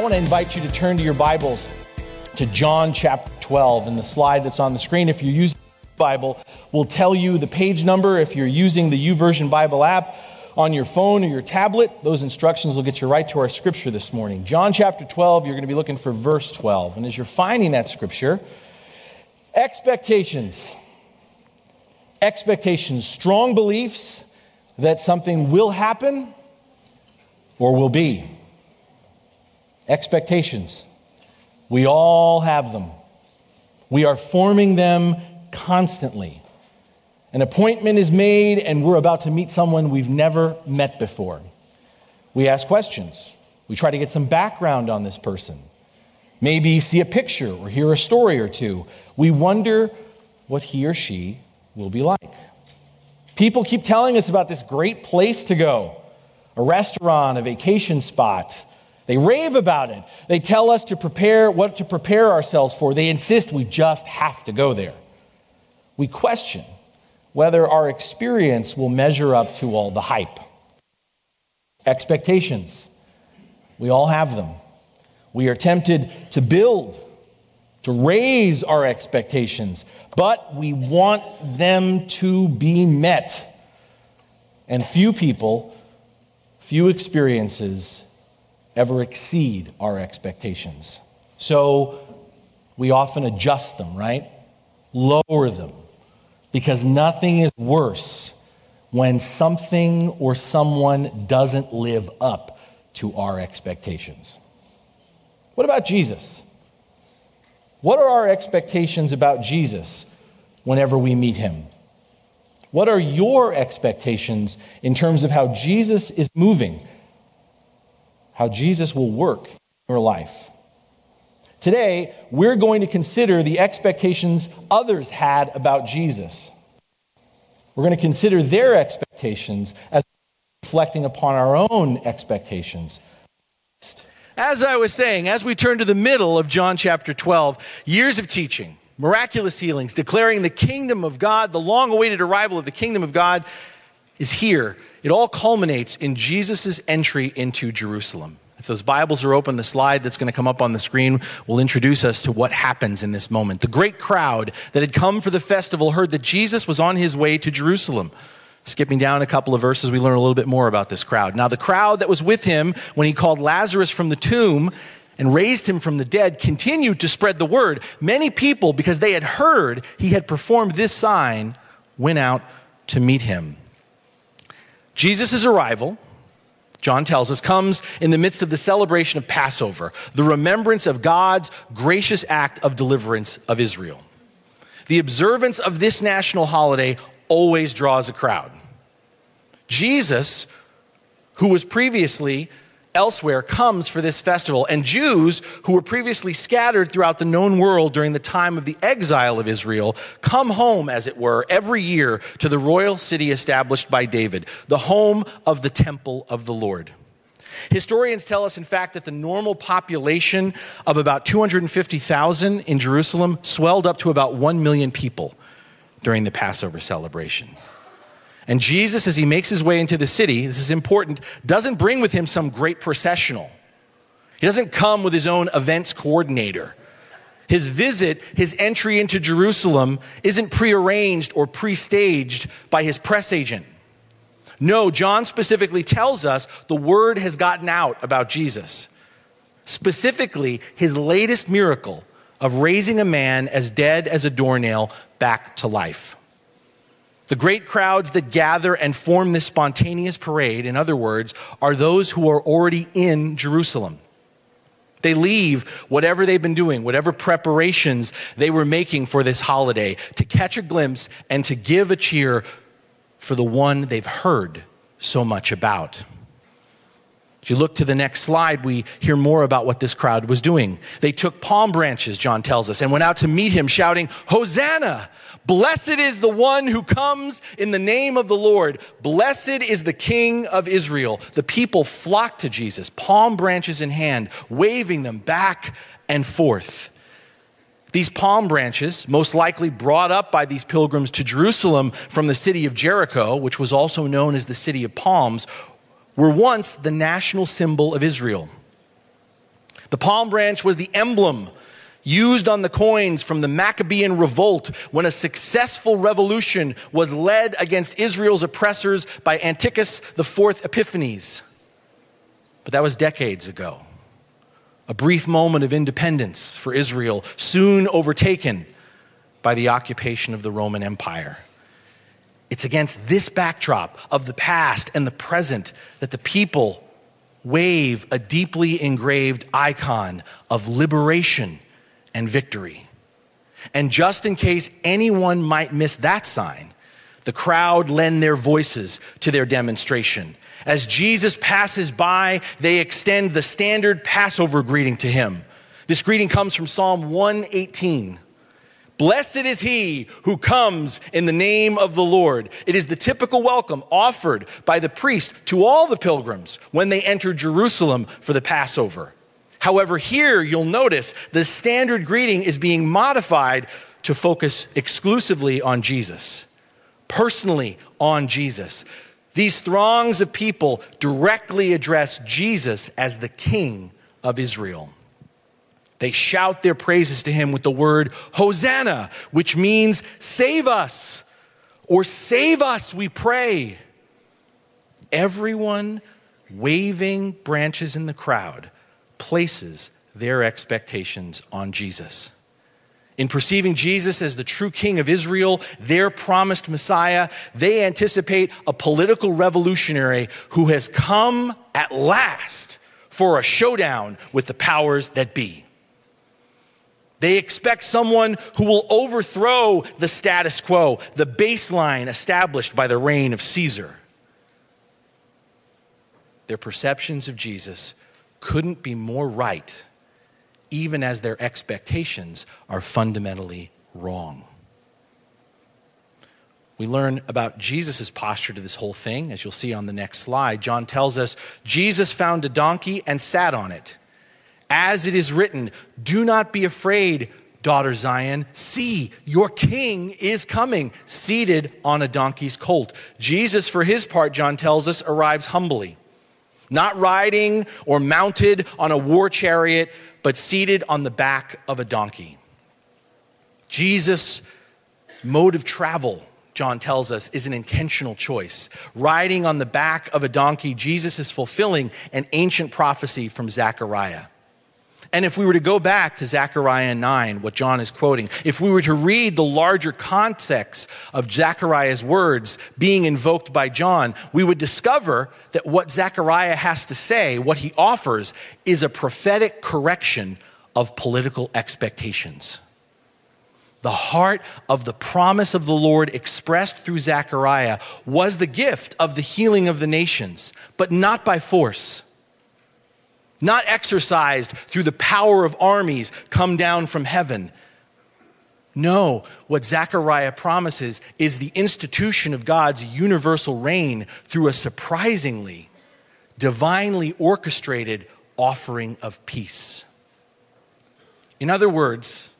I want to invite you to turn to your Bibles to John chapter 12. And the slide that's on the screen, if you're using the Bible, will tell you the page number. If you're using the YouVersion Bible app on your phone or your tablet, those instructions will get you right to our scripture this morning. John chapter 12, you're going to be looking for verse 12. And as you're finding that scripture, expectations. Expectations, strong beliefs that something will happen or will be. Expectations. We all have them. We are forming them constantly. An appointment is made, and we're about to meet someone we've never met before. We ask questions. We try to get some background on this person. Maybe see a picture or hear a story or two. We wonder what he or she will be like. People keep telling us about this great place to go a restaurant, a vacation spot, they rave about it. They tell us to prepare what to prepare ourselves for. They insist we just have to go there. We question whether our experience will measure up to all the hype. Expectations. We all have them. We are tempted to build, to raise our expectations, but we want them to be met. And few people, few experiences, ever exceed our expectations. So we often adjust them, right? Lower them. Because nothing is worse when something or someone doesn't live up to our expectations. What about Jesus? What are our expectations about Jesus whenever we meet him? What are your expectations in terms of how Jesus is moving? How Jesus will work in your life. Today, we're going to consider the expectations others had about Jesus. We're going to consider their expectations as reflecting upon our own expectations. As I was saying, as we turn to the middle of John chapter 12, years of teaching, miraculous healings, declaring the kingdom of God, the long awaited arrival of the kingdom of God is here it all culminates in Jesus' entry into Jerusalem. If those Bibles are open, the slide that's going to come up on the screen will introduce us to what happens in this moment. The great crowd that had come for the festival heard that Jesus was on his way to Jerusalem. Skipping down a couple of verses, we learn a little bit more about this crowd. Now, the crowd that was with him when he called Lazarus from the tomb and raised him from the dead continued to spread the word. Many people, because they had heard he had performed this sign, went out to meet him. Jesus' arrival, John tells us, comes in the midst of the celebration of Passover, the remembrance of God's gracious act of deliverance of Israel. The observance of this national holiday always draws a crowd. Jesus, who was previously elsewhere comes for this festival. And Jews who were previously scattered throughout the known world during the time of the exile of Israel come home, as it were, every year to the royal city established by David, the home of the temple of the Lord. Historians tell us, in fact, that the normal population of about 250,000 in Jerusalem swelled up to about 1 million people during the Passover celebration. And Jesus, as he makes his way into the city, this is important, doesn't bring with him some great processional. He doesn't come with his own events coordinator. His visit, his entry into Jerusalem, isn't prearranged or pre staged by his press agent. No, John specifically tells us the word has gotten out about Jesus. Specifically, his latest miracle of raising a man as dead as a doornail back to life. The great crowds that gather and form this spontaneous parade, in other words, are those who are already in Jerusalem. They leave whatever they've been doing, whatever preparations they were making for this holiday, to catch a glimpse and to give a cheer for the one they've heard so much about. If you look to the next slide, we hear more about what this crowd was doing. They took palm branches, John tells us, and went out to meet him, shouting, Hosanna! Blessed is the one who comes in the name of the Lord. Blessed is the King of Israel. The people flocked to Jesus, palm branches in hand, waving them back and forth. These palm branches, most likely brought up by these pilgrims to Jerusalem from the city of Jericho, which was also known as the city of palms, were once the national symbol of Israel. The palm branch was the emblem used on the coins from the Maccabean revolt when a successful revolution was led against Israel's oppressors by Antiochus IV Epiphanes. But that was decades ago. A brief moment of independence for Israel, soon overtaken by the occupation of the Roman Empire. It's against this backdrop of the past and the present that the people wave a deeply engraved icon of liberation and victory. And just in case anyone might miss that sign, the crowd lend their voices to their demonstration. As Jesus passes by, they extend the standard Passover greeting to him. This greeting comes from Psalm 118. Blessed is he who comes in the name of the Lord. It is the typical welcome offered by the priest to all the pilgrims when they enter Jerusalem for the Passover. However, here you'll notice the standard greeting is being modified to focus exclusively on Jesus, personally on Jesus. These throngs of people directly address Jesus as the King of Israel. They shout their praises to him with the word Hosanna, which means save us or save us, we pray. Everyone waving branches in the crowd places their expectations on Jesus. In perceiving Jesus as the true king of Israel, their promised Messiah, they anticipate a political revolutionary who has come at last for a showdown with the powers that be. They expect someone who will overthrow the status quo, the baseline established by the reign of Caesar. Their perceptions of Jesus couldn't be more right, even as their expectations are fundamentally wrong. We learn about Jesus' posture to this whole thing, as you'll see on the next slide. John tells us Jesus found a donkey and sat on it. As it is written, Do not be afraid, daughter Zion. See, your king is coming, seated on a donkey's colt. Jesus, for his part, John tells us, arrives humbly, not riding or mounted on a war chariot, but seated on the back of a donkey. Jesus' mode of travel John tells us, is an intentional choice. Riding on the back of a donkey, Jesus is fulfilling an ancient prophecy from Zechariah. And if we were to go back to Zechariah 9, what John is quoting, if we were to read the larger context of Zechariah's words being invoked by John, we would discover that what Zechariah has to say, what he offers, is a prophetic correction of political expectations. The heart of the promise of the Lord expressed through Zechariah was the gift of the healing of the nations, but not by force not exercised through the power of armies come down from heaven. No, what Zechariah promises is the institution of God's universal reign through a surprisingly, divinely orchestrated offering of peace. In other words,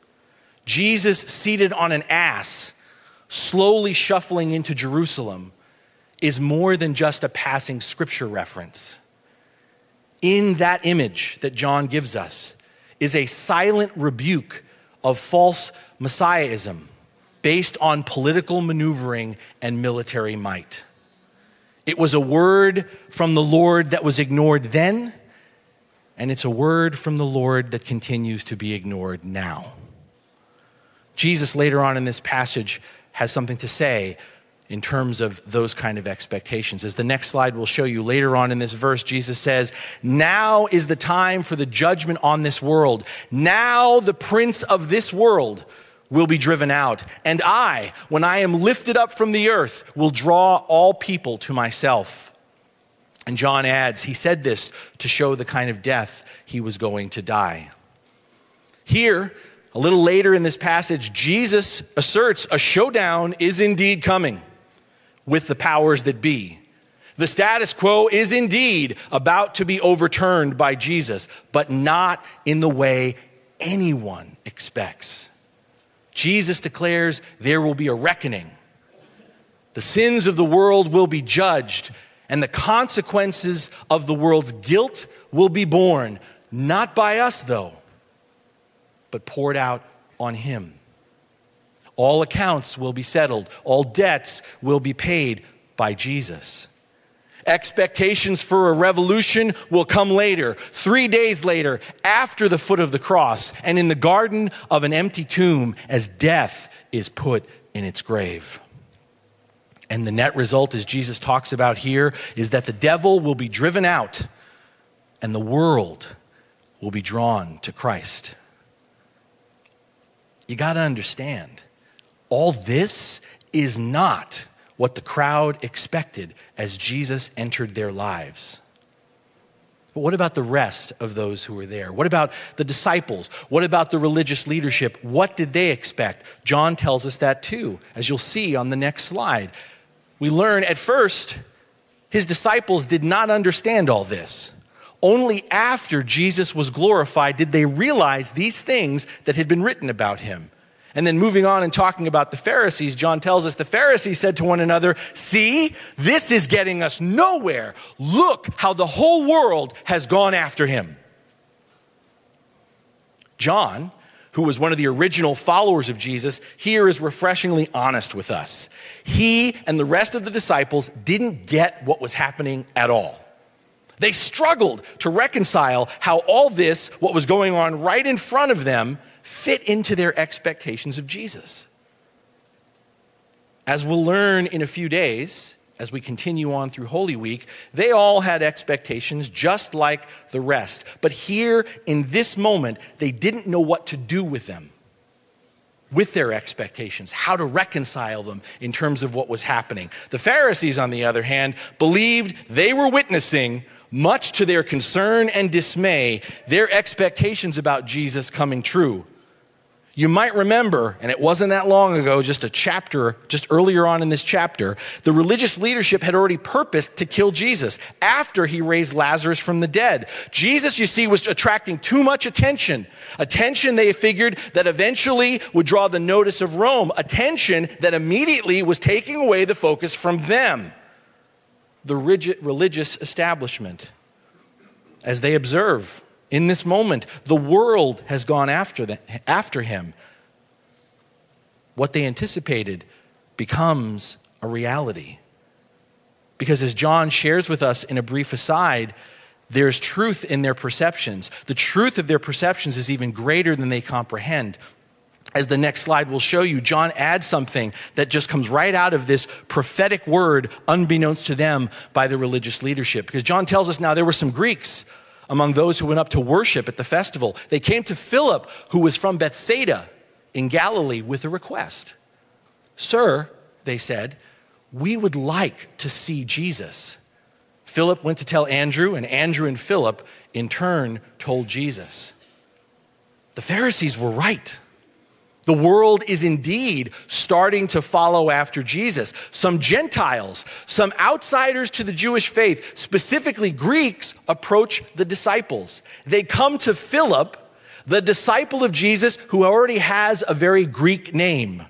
Jesus seated on an ass, slowly shuffling into Jerusalem, is more than just a passing scripture reference in that image that John gives us is a silent rebuke of false messiahism based on political maneuvering and military might. It was a word from the Lord that was ignored then, and it's a word from the Lord that continues to be ignored now. Jesus, later on in this passage, has something to say in terms of those kind of expectations. As the next slide will show you later on in this verse, Jesus says, Now is the time for the judgment on this world. Now the prince of this world will be driven out. And I, when I am lifted up from the earth, will draw all people to myself. And John adds, he said this to show the kind of death he was going to die. Here, a little later in this passage, Jesus asserts a showdown is indeed coming with the powers that be. The status quo is indeed about to be overturned by Jesus, but not in the way anyone expects. Jesus declares there will be a reckoning. The sins of the world will be judged, and the consequences of the world's guilt will be borne, not by us, though, but poured out on Him. All accounts will be settled, all debts will be paid by Jesus. Expectations for a revolution will come later, three days later, after the foot of the cross, and in the garden of an empty tomb as death is put in its grave. And the net result, as Jesus talks about here, is that the devil will be driven out and the world will be drawn to Christ. You got to understand, all this is not what the crowd expected as Jesus entered their lives. But what about the rest of those who were there? What about the disciples? What about the religious leadership? What did they expect? John tells us that too, as you'll see on the next slide. We learn at first, his disciples did not understand all this. Only after Jesus was glorified did they realize these things that had been written about him. And then moving on and talking about the Pharisees, John tells us the Pharisees said to one another, See, this is getting us nowhere. Look how the whole world has gone after him. John, who was one of the original followers of Jesus, here is refreshingly honest with us. He and the rest of the disciples didn't get what was happening at all. They struggled to reconcile how all this, what was going on right in front of them, fit into their expectations of Jesus. As we'll learn in a few days, as we continue on through Holy Week, they all had expectations just like the rest. But here, in this moment, they didn't know what to do with them, with their expectations, how to reconcile them in terms of what was happening. The Pharisees, on the other hand, believed they were witnessing much to their concern and dismay, their expectations about Jesus coming true. You might remember, and it wasn't that long ago, just a chapter, just earlier on in this chapter, the religious leadership had already purposed to kill Jesus after he raised Lazarus from the dead. Jesus, you see, was attracting too much attention. Attention they figured that eventually would draw the notice of Rome. Attention that immediately was taking away the focus from them, the rigid religious establishment. As they observe, in this moment, the world has gone after, the, after him. What they anticipated becomes a reality. Because as John shares with us in a brief aside, there's truth in their perceptions. The truth of their perceptions is even greater than they comprehend. As the next slide will show you, John adds something that just comes right out of this prophetic word, unbeknownst to them by the religious leadership. Because John tells us now there were some Greeks among those who went up to worship at the festival. They came to Philip, who was from Bethsaida in Galilee, with a request. Sir, they said, we would like to see Jesus. Philip went to tell Andrew, and Andrew and Philip, in turn, told Jesus. The Pharisees were right. The world is indeed starting to follow after Jesus. Some Gentiles, some outsiders to the Jewish faith, specifically Greeks, approach the disciples. They come to Philip, the disciple of Jesus, who already has a very Greek name,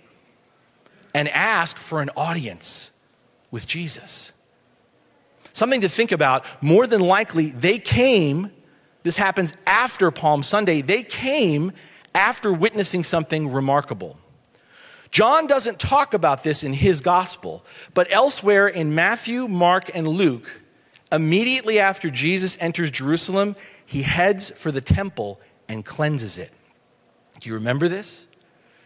and ask for an audience with Jesus. Something to think about. More than likely, they came, this happens after Palm Sunday, they came after witnessing something remarkable. John doesn't talk about this in his gospel, but elsewhere in Matthew, Mark, and Luke, immediately after Jesus enters Jerusalem, he heads for the temple and cleanses it. Do you remember this?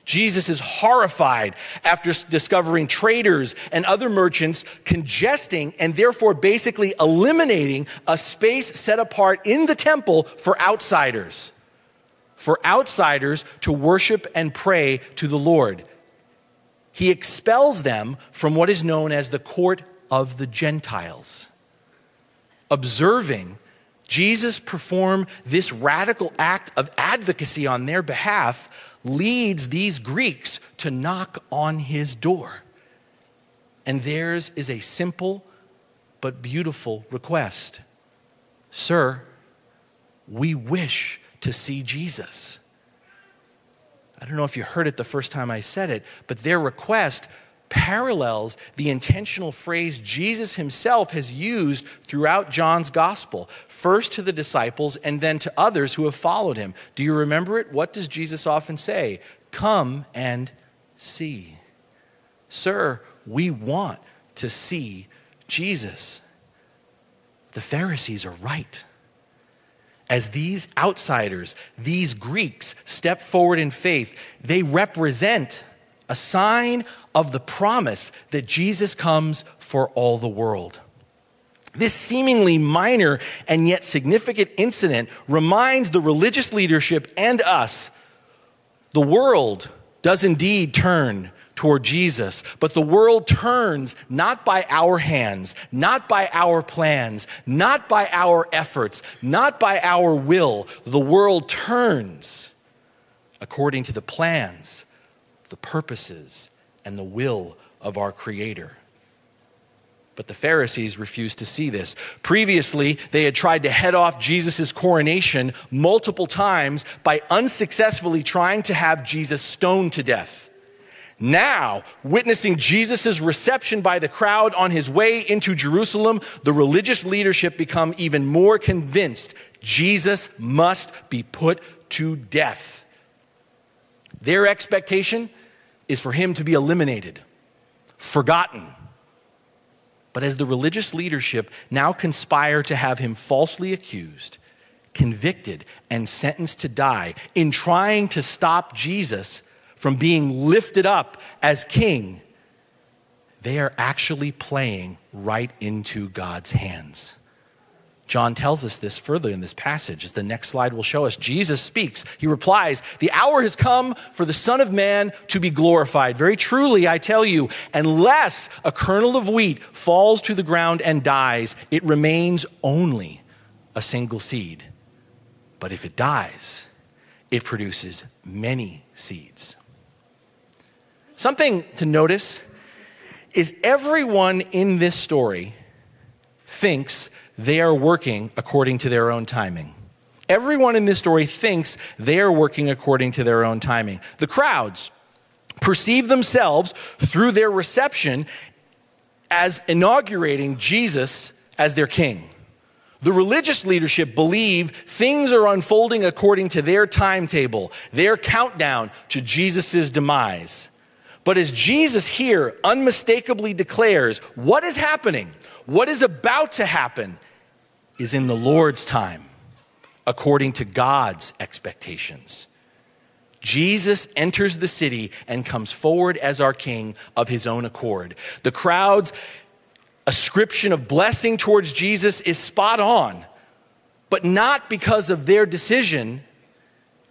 Jesus is horrified after discovering traders and other merchants congesting and therefore basically eliminating a space set apart in the temple for outsiders for outsiders to worship and pray to the Lord. He expels them from what is known as the court of the Gentiles. observing Jesus perform this radical act of advocacy on their behalf leads these Greeks to knock on his door. And theirs is a simple but beautiful request Sir, we wish to see Jesus. I don't know if you heard it the first time I said it, but their request parallels the intentional phrase Jesus himself has used throughout John's gospel, first to the disciples and then to others who have followed him. Do you remember it? What does Jesus often say? Come and see. Sir, we want to see Jesus. The Pharisees are right. As these outsiders, these Greeks, step forward in faith, they represent a sign of the promise that Jesus comes for all the world. This seemingly minor and yet significant incident reminds the religious leadership and us the world does indeed turn toward Jesus. But the world turns not by our hands, not by our plans, not by our efforts, not by our will. The world turns according to the plans, the purposes, and the will of our Creator. But the Pharisees refused to see this. Previously, they had tried to head off Jesus' coronation multiple times by unsuccessfully trying to have Jesus stoned to death. Now, witnessing Jesus' reception by the crowd on his way into Jerusalem, the religious leadership become even more convinced Jesus must be put to death. Their expectation is for him to be eliminated, forgotten. But as the religious leadership now conspire to have him falsely accused, convicted, and sentenced to die in trying to stop Jesus from being lifted up as king, they are actually playing right into God's hands. John tells us this further in this passage, as the next slide will show us. Jesus speaks. He replies, The hour has come for the Son of Man to be glorified. Very truly, I tell you, unless a kernel of wheat falls to the ground and dies, it remains only a single seed. But if it dies, it produces many seeds. Something to notice is everyone in this story thinks they are working according to their own timing. Everyone in this story thinks they are working according to their own timing. The crowds perceive themselves through their reception as inaugurating Jesus as their king. The religious leadership believe things are unfolding according to their timetable, their countdown to Jesus' demise. But as Jesus here unmistakably declares, what is happening, what is about to happen, is in the Lord's time, according to God's expectations. Jesus enters the city and comes forward as our king of his own accord. The crowd's ascription of blessing towards Jesus is spot on, but not because of their decision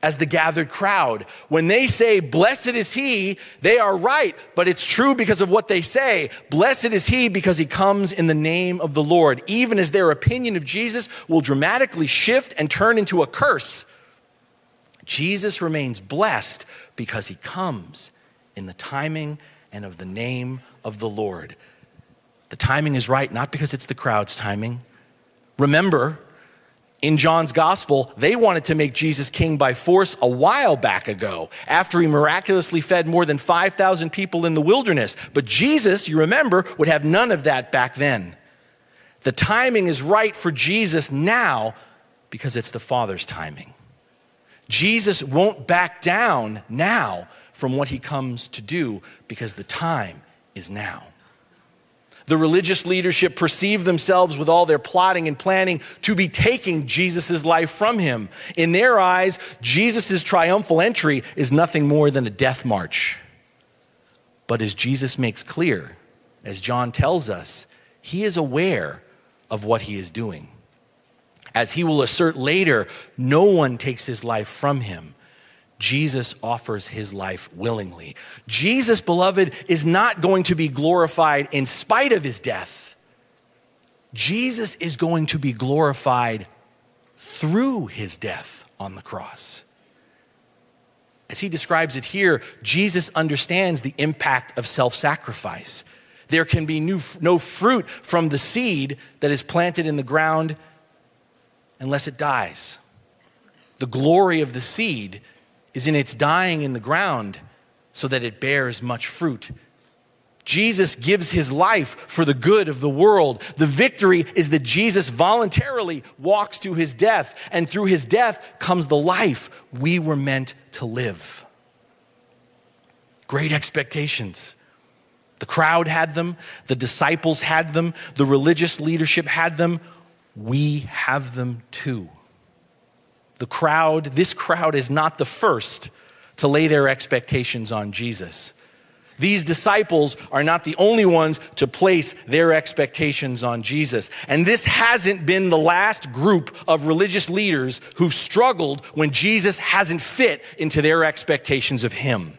as the gathered crowd. When they say, Blessed is he, they are right, but it's true because of what they say. Blessed is he because he comes in the name of the Lord, even as their opinion of Jesus will dramatically shift and turn into a curse. Jesus remains blessed because he comes in the timing and of the name of the Lord. The timing is right, not because it's the crowd's timing. Remember, in John's gospel, they wanted to make Jesus king by force a while back ago, after he miraculously fed more than 5,000 people in the wilderness. But Jesus, you remember, would have none of that back then. The timing is right for Jesus now because it's the Father's timing. Jesus won't back down now from what he comes to do because the time is now. The religious leadership perceived themselves with all their plotting and planning to be taking Jesus' life from him. In their eyes, Jesus' triumphal entry is nothing more than a death march. But as Jesus makes clear, as John tells us, he is aware of what he is doing. As he will assert later, no one takes his life from him, Jesus offers his life willingly. Jesus, beloved, is not going to be glorified in spite of his death, Jesus is going to be glorified through his death on the cross. As he describes it here, Jesus understands the impact of self sacrifice. There can be no fruit from the seed that is planted in the ground unless it dies. The glory of the seed is in its dying in the ground so that it bears much fruit. Jesus gives his life for the good of the world. The victory is that Jesus voluntarily walks to his death, and through his death comes the life we were meant to live. Great expectations. The crowd had them, the disciples had them, the religious leadership had them. We have them too. The crowd, this crowd is not the first to lay their expectations on Jesus. These disciples are not the only ones to place their expectations on Jesus. And this hasn't been the last group of religious leaders who've struggled when Jesus hasn't fit into their expectations of him.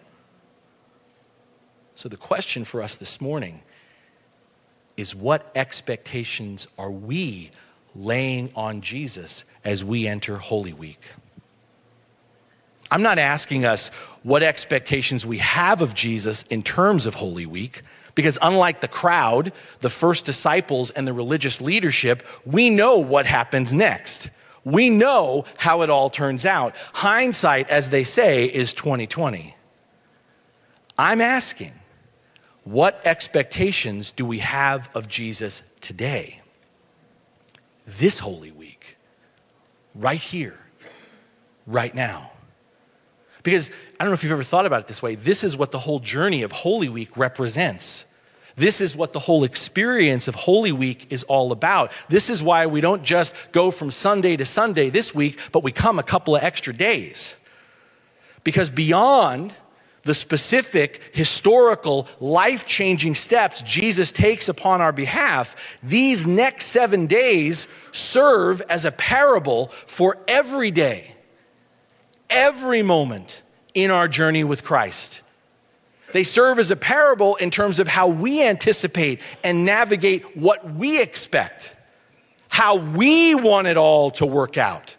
So the question for us this morning is what expectations are we laying on Jesus as we enter Holy Week? I'm not asking us what expectations we have of Jesus in terms of Holy Week, because unlike the crowd, the first disciples, and the religious leadership, we know what happens next. We know how it all turns out. Hindsight, as they say, is 2020. I'm asking, what expectations do we have of Jesus today? This Holy Week, right here, right now. Because I don't know if you've ever thought about it this way. This is what the whole journey of Holy Week represents. This is what the whole experience of Holy Week is all about. This is why we don't just go from Sunday to Sunday this week, but we come a couple of extra days. Because beyond the specific, historical, life changing steps Jesus takes upon our behalf, these next seven days serve as a parable for every day every moment in our journey with Christ. They serve as a parable in terms of how we anticipate and navigate what we expect, how we want it all to work out,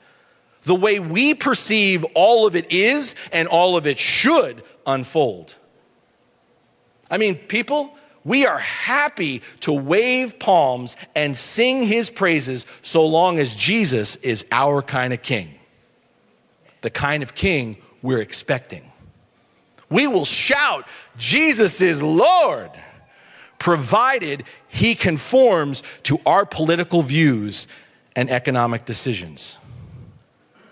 the way we perceive all of it is and all of it should unfold. I mean, people, we are happy to wave palms and sing his praises so long as Jesus is our kind of king the kind of king we're expecting. We will shout, Jesus is Lord, provided he conforms to our political views and economic decisions.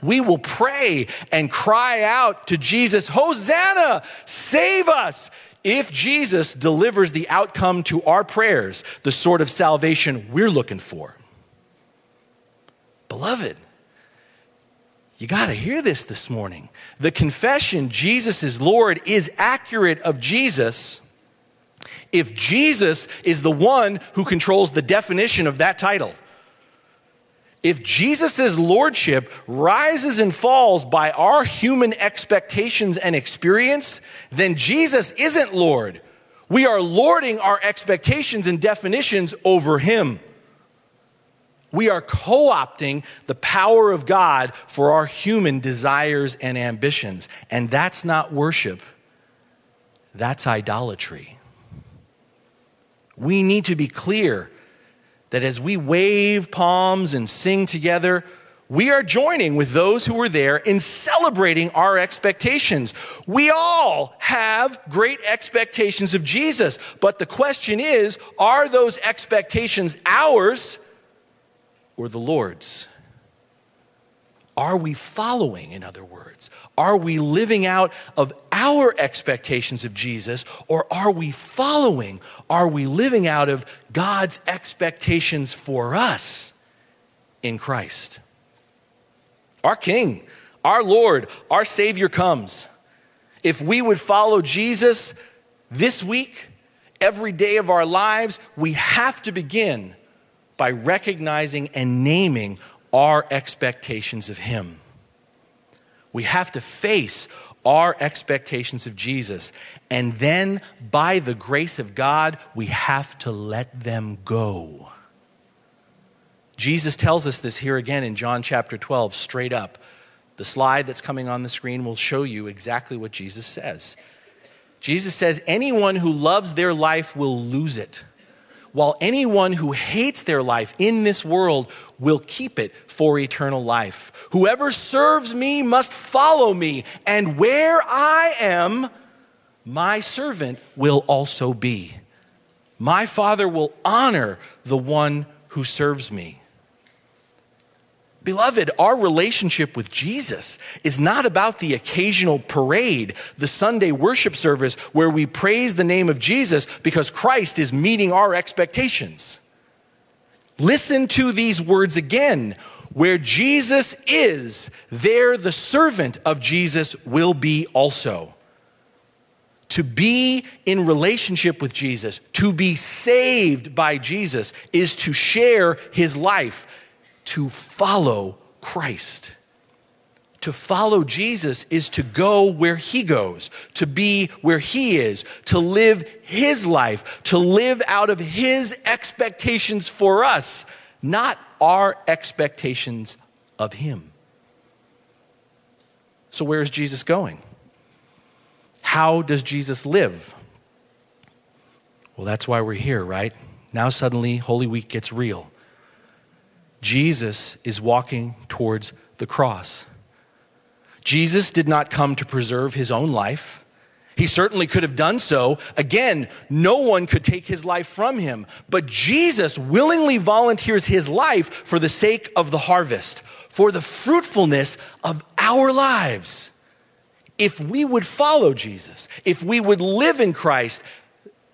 We will pray and cry out to Jesus, Hosanna, save us, if Jesus delivers the outcome to our prayers, the sort of salvation we're looking for. Beloved, you got to hear this this morning. The confession, Jesus is Lord, is accurate of Jesus if Jesus is the one who controls the definition of that title. If Jesus' lordship rises and falls by our human expectations and experience, then Jesus isn't Lord. We are lording our expectations and definitions over him we are co opting the power of God for our human desires and ambitions. And that's not worship, that's idolatry. We need to be clear that as we wave palms and sing together, we are joining with those who were there in celebrating our expectations. We all have great expectations of Jesus, but the question is are those expectations ours or the Lord's? Are we following, in other words? Are we living out of our expectations of Jesus, or are we following? Are we living out of God's expectations for us in Christ? Our King, our Lord, our Savior comes. If we would follow Jesus this week, every day of our lives, we have to begin by recognizing and naming our expectations of Him. We have to face our expectations of Jesus. And then, by the grace of God, we have to let them go. Jesus tells us this here again in John chapter 12, straight up. The slide that's coming on the screen will show you exactly what Jesus says. Jesus says, Anyone who loves their life will lose it, while anyone who hates their life in this world will keep it for eternal life. Whoever serves me must follow me, and where I am, my servant will also be. My Father will honor the one who serves me. Beloved, our relationship with Jesus is not about the occasional parade, the Sunday worship service where we praise the name of Jesus because Christ is meeting our expectations. Listen to these words again. Where Jesus is, there the servant of Jesus will be also. To be in relationship with Jesus, to be saved by Jesus, is to share his life to follow Christ. To follow Jesus is to go where he goes, to be where he is, to live his life, to live out of his expectations for us, not our expectations of him. So, where is Jesus going? How does Jesus live? Well, that's why we're here, right? Now, suddenly, Holy Week gets real. Jesus is walking towards the cross. Jesus did not come to preserve his own life. He certainly could have done so. Again, no one could take his life from him. But Jesus willingly volunteers his life for the sake of the harvest, for the fruitfulness of our lives. If we would follow Jesus, if we would live in Christ,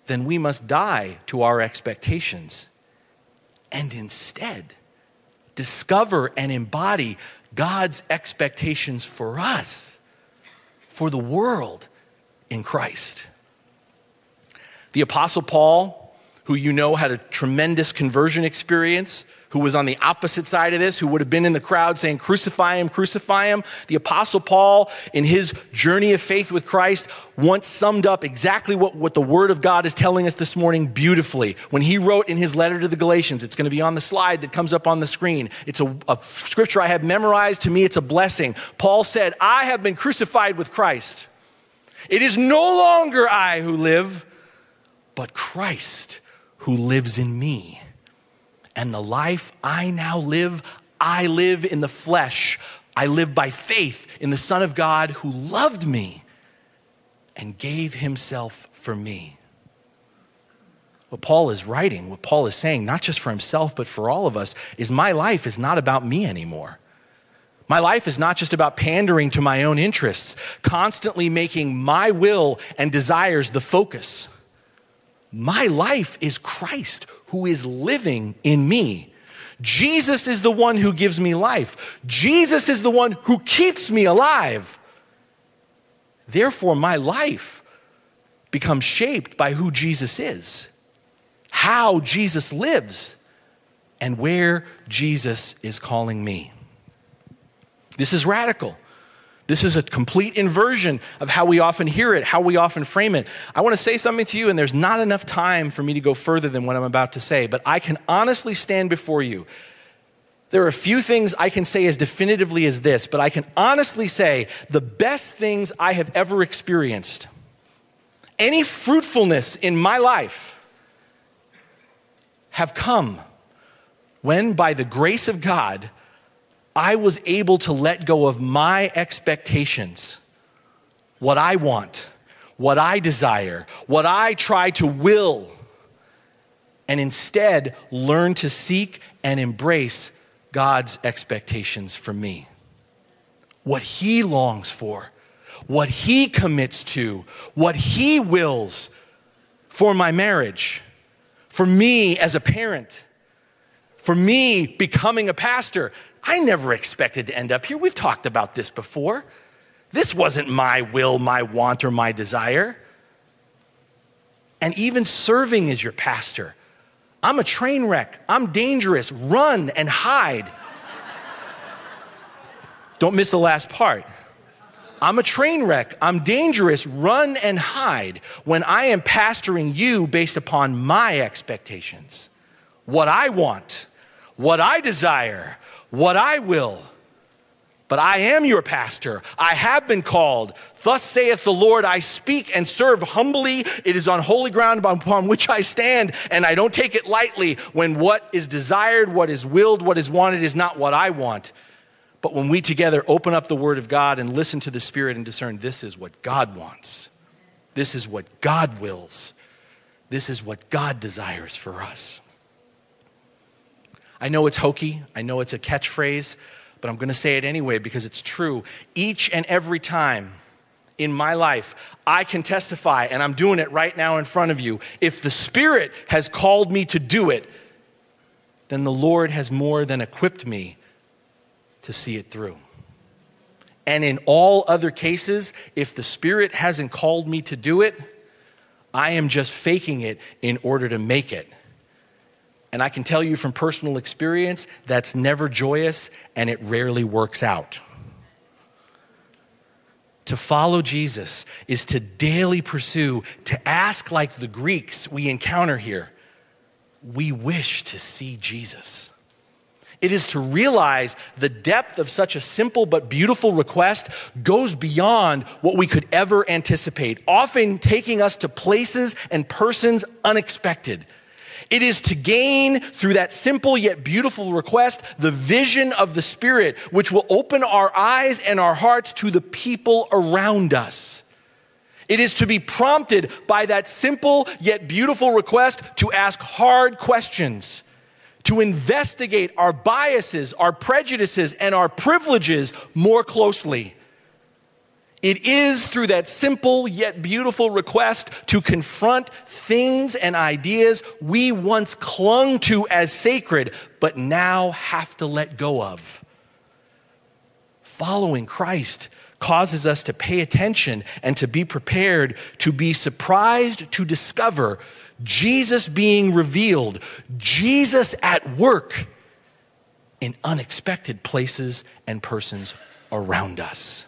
then we must die to our expectations. And instead, discover and embody God's expectations for us, for the world in Christ. The Apostle Paul, who you know had a tremendous conversion experience, who was on the opposite side of this, who would have been in the crowd saying, Crucify him, crucify him. The Apostle Paul, in his journey of faith with Christ, once summed up exactly what, what the Word of God is telling us this morning beautifully. When he wrote in his letter to the Galatians, it's going to be on the slide that comes up on the screen. It's a, a scripture I have memorized. To me, it's a blessing. Paul said, I have been crucified with Christ. It is no longer I who live, but Christ who lives in me. And the life I now live, I live in the flesh. I live by faith in the Son of God who loved me and gave himself for me. What Paul is writing, what Paul is saying, not just for himself, but for all of us, is my life is not about me anymore. My life is not just about pandering to my own interests, constantly making my will and desires the focus. My life is Christ who is living in me. Jesus is the one who gives me life. Jesus is the one who keeps me alive. Therefore, my life becomes shaped by who Jesus is, how Jesus lives, and where Jesus is calling me. This is radical. This is a complete inversion of how we often hear it, how we often frame it. I want to say something to you, and there's not enough time for me to go further than what I'm about to say, but I can honestly stand before you. There are a few things I can say as definitively as this, but I can honestly say the best things I have ever experienced, any fruitfulness in my life, have come when, by the grace of God, I was able to let go of my expectations, what I want, what I desire, what I try to will, and instead learn to seek and embrace God's expectations for me. What He longs for, what He commits to, what He wills for my marriage, for me as a parent, for me becoming a pastor. I never expected to end up here. We've talked about this before. This wasn't my will, my want, or my desire. And even serving as your pastor, I'm a train wreck. I'm dangerous. Run and hide. Don't miss the last part. I'm a train wreck. I'm dangerous. Run and hide when I am pastoring you based upon my expectations, what I want what I desire, what I will. But I am your pastor. I have been called. Thus saith the Lord, I speak and serve humbly. It is on holy ground upon which I stand, and I don't take it lightly when what is desired, what is willed, what is wanted is not what I want. But when we together open up the Word of God and listen to the Spirit and discern, this is what God wants, this is what God wills, this is what God desires for us. I know it's hokey, I know it's a catchphrase but I'm going to say it anyway because it's true. Each and every time in my life, I can testify, and I'm doing it right now in front of you. If the Spirit has called me to do it, then the Lord has more than equipped me to see it through. And in all other cases, if the Spirit hasn't called me to do it, I am just faking it in order to make it. And I can tell you from personal experience, that's never joyous and it rarely works out. To follow Jesus is to daily pursue, to ask like the Greeks we encounter here. We wish to see Jesus. It is to realize the depth of such a simple but beautiful request goes beyond what we could ever anticipate, often taking us to places and persons unexpected. It is to gain through that simple yet beautiful request the vision of the Spirit, which will open our eyes and our hearts to the people around us. It is to be prompted by that simple yet beautiful request to ask hard questions, to investigate our biases, our prejudices, and our privileges more closely it is through that simple yet beautiful request to confront things and ideas we once clung to as sacred, but now have to let go of. Following Christ causes us to pay attention and to be prepared to be surprised to discover Jesus being revealed, Jesus at work in unexpected places and persons around us.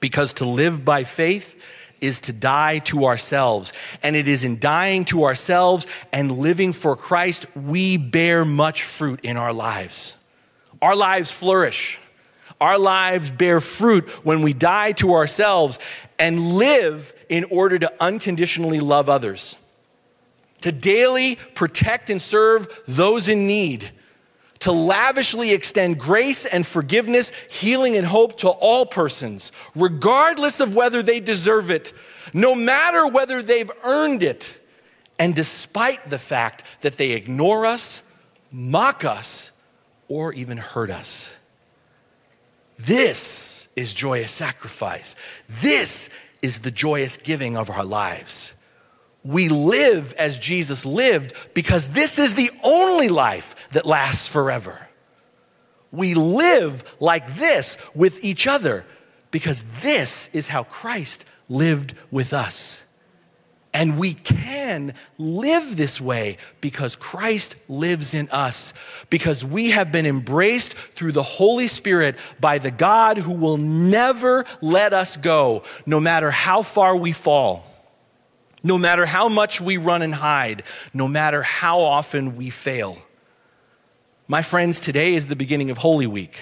Because to live by faith is to die to ourselves. And it is in dying to ourselves and living for Christ, we bear much fruit in our lives. Our lives flourish. Our lives bear fruit when we die to ourselves and live in order to unconditionally love others, to daily protect and serve those in need to lavishly extend grace and forgiveness, healing and hope to all persons, regardless of whether they deserve it, no matter whether they've earned it, and despite the fact that they ignore us, mock us, or even hurt us. This is joyous sacrifice. This is the joyous giving of our lives. We live as Jesus lived because this is the only life that lasts forever. We live like this with each other because this is how Christ lived with us. And we can live this way because Christ lives in us, because we have been embraced through the Holy Spirit by the God who will never let us go, no matter how far we fall. No matter how much we run and hide, no matter how often we fail. My friends, today is the beginning of Holy Week.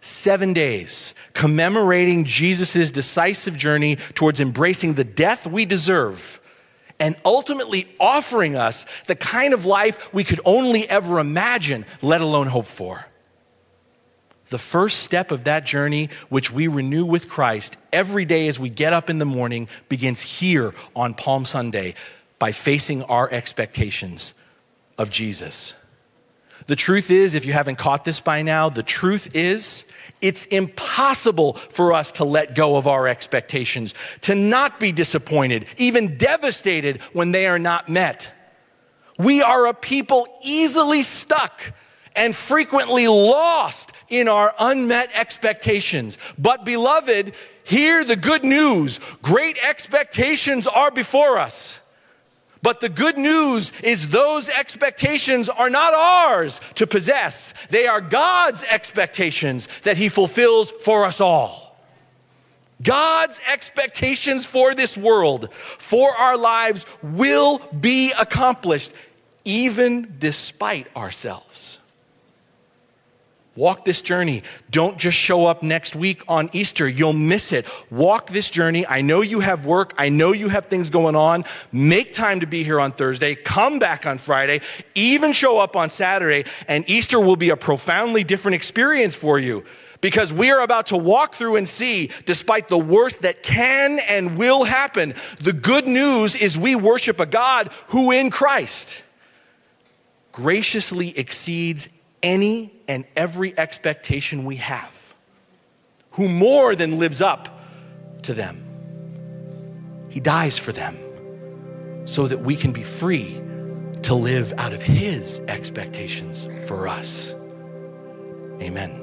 Seven days commemorating Jesus' decisive journey towards embracing the death we deserve and ultimately offering us the kind of life we could only ever imagine, let alone hope for. The first step of that journey, which we renew with Christ every day as we get up in the morning, begins here on Palm Sunday by facing our expectations of Jesus. The truth is, if you haven't caught this by now, the truth is, it's impossible for us to let go of our expectations, to not be disappointed, even devastated when they are not met. We are a people easily stuck and frequently lost in our unmet expectations. But, beloved, hear the good news. Great expectations are before us. But the good news is those expectations are not ours to possess. They are God's expectations that He fulfills for us all. God's expectations for this world, for our lives, will be accomplished even despite ourselves. Walk this journey. Don't just show up next week on Easter. You'll miss it. Walk this journey. I know you have work. I know you have things going on. Make time to be here on Thursday. Come back on Friday. Even show up on Saturday. And Easter will be a profoundly different experience for you because we are about to walk through and see, despite the worst that can and will happen, the good news is we worship a God who in Christ graciously exceeds any and every expectation we have, who more than lives up to them. He dies for them so that we can be free to live out of His expectations for us. Amen.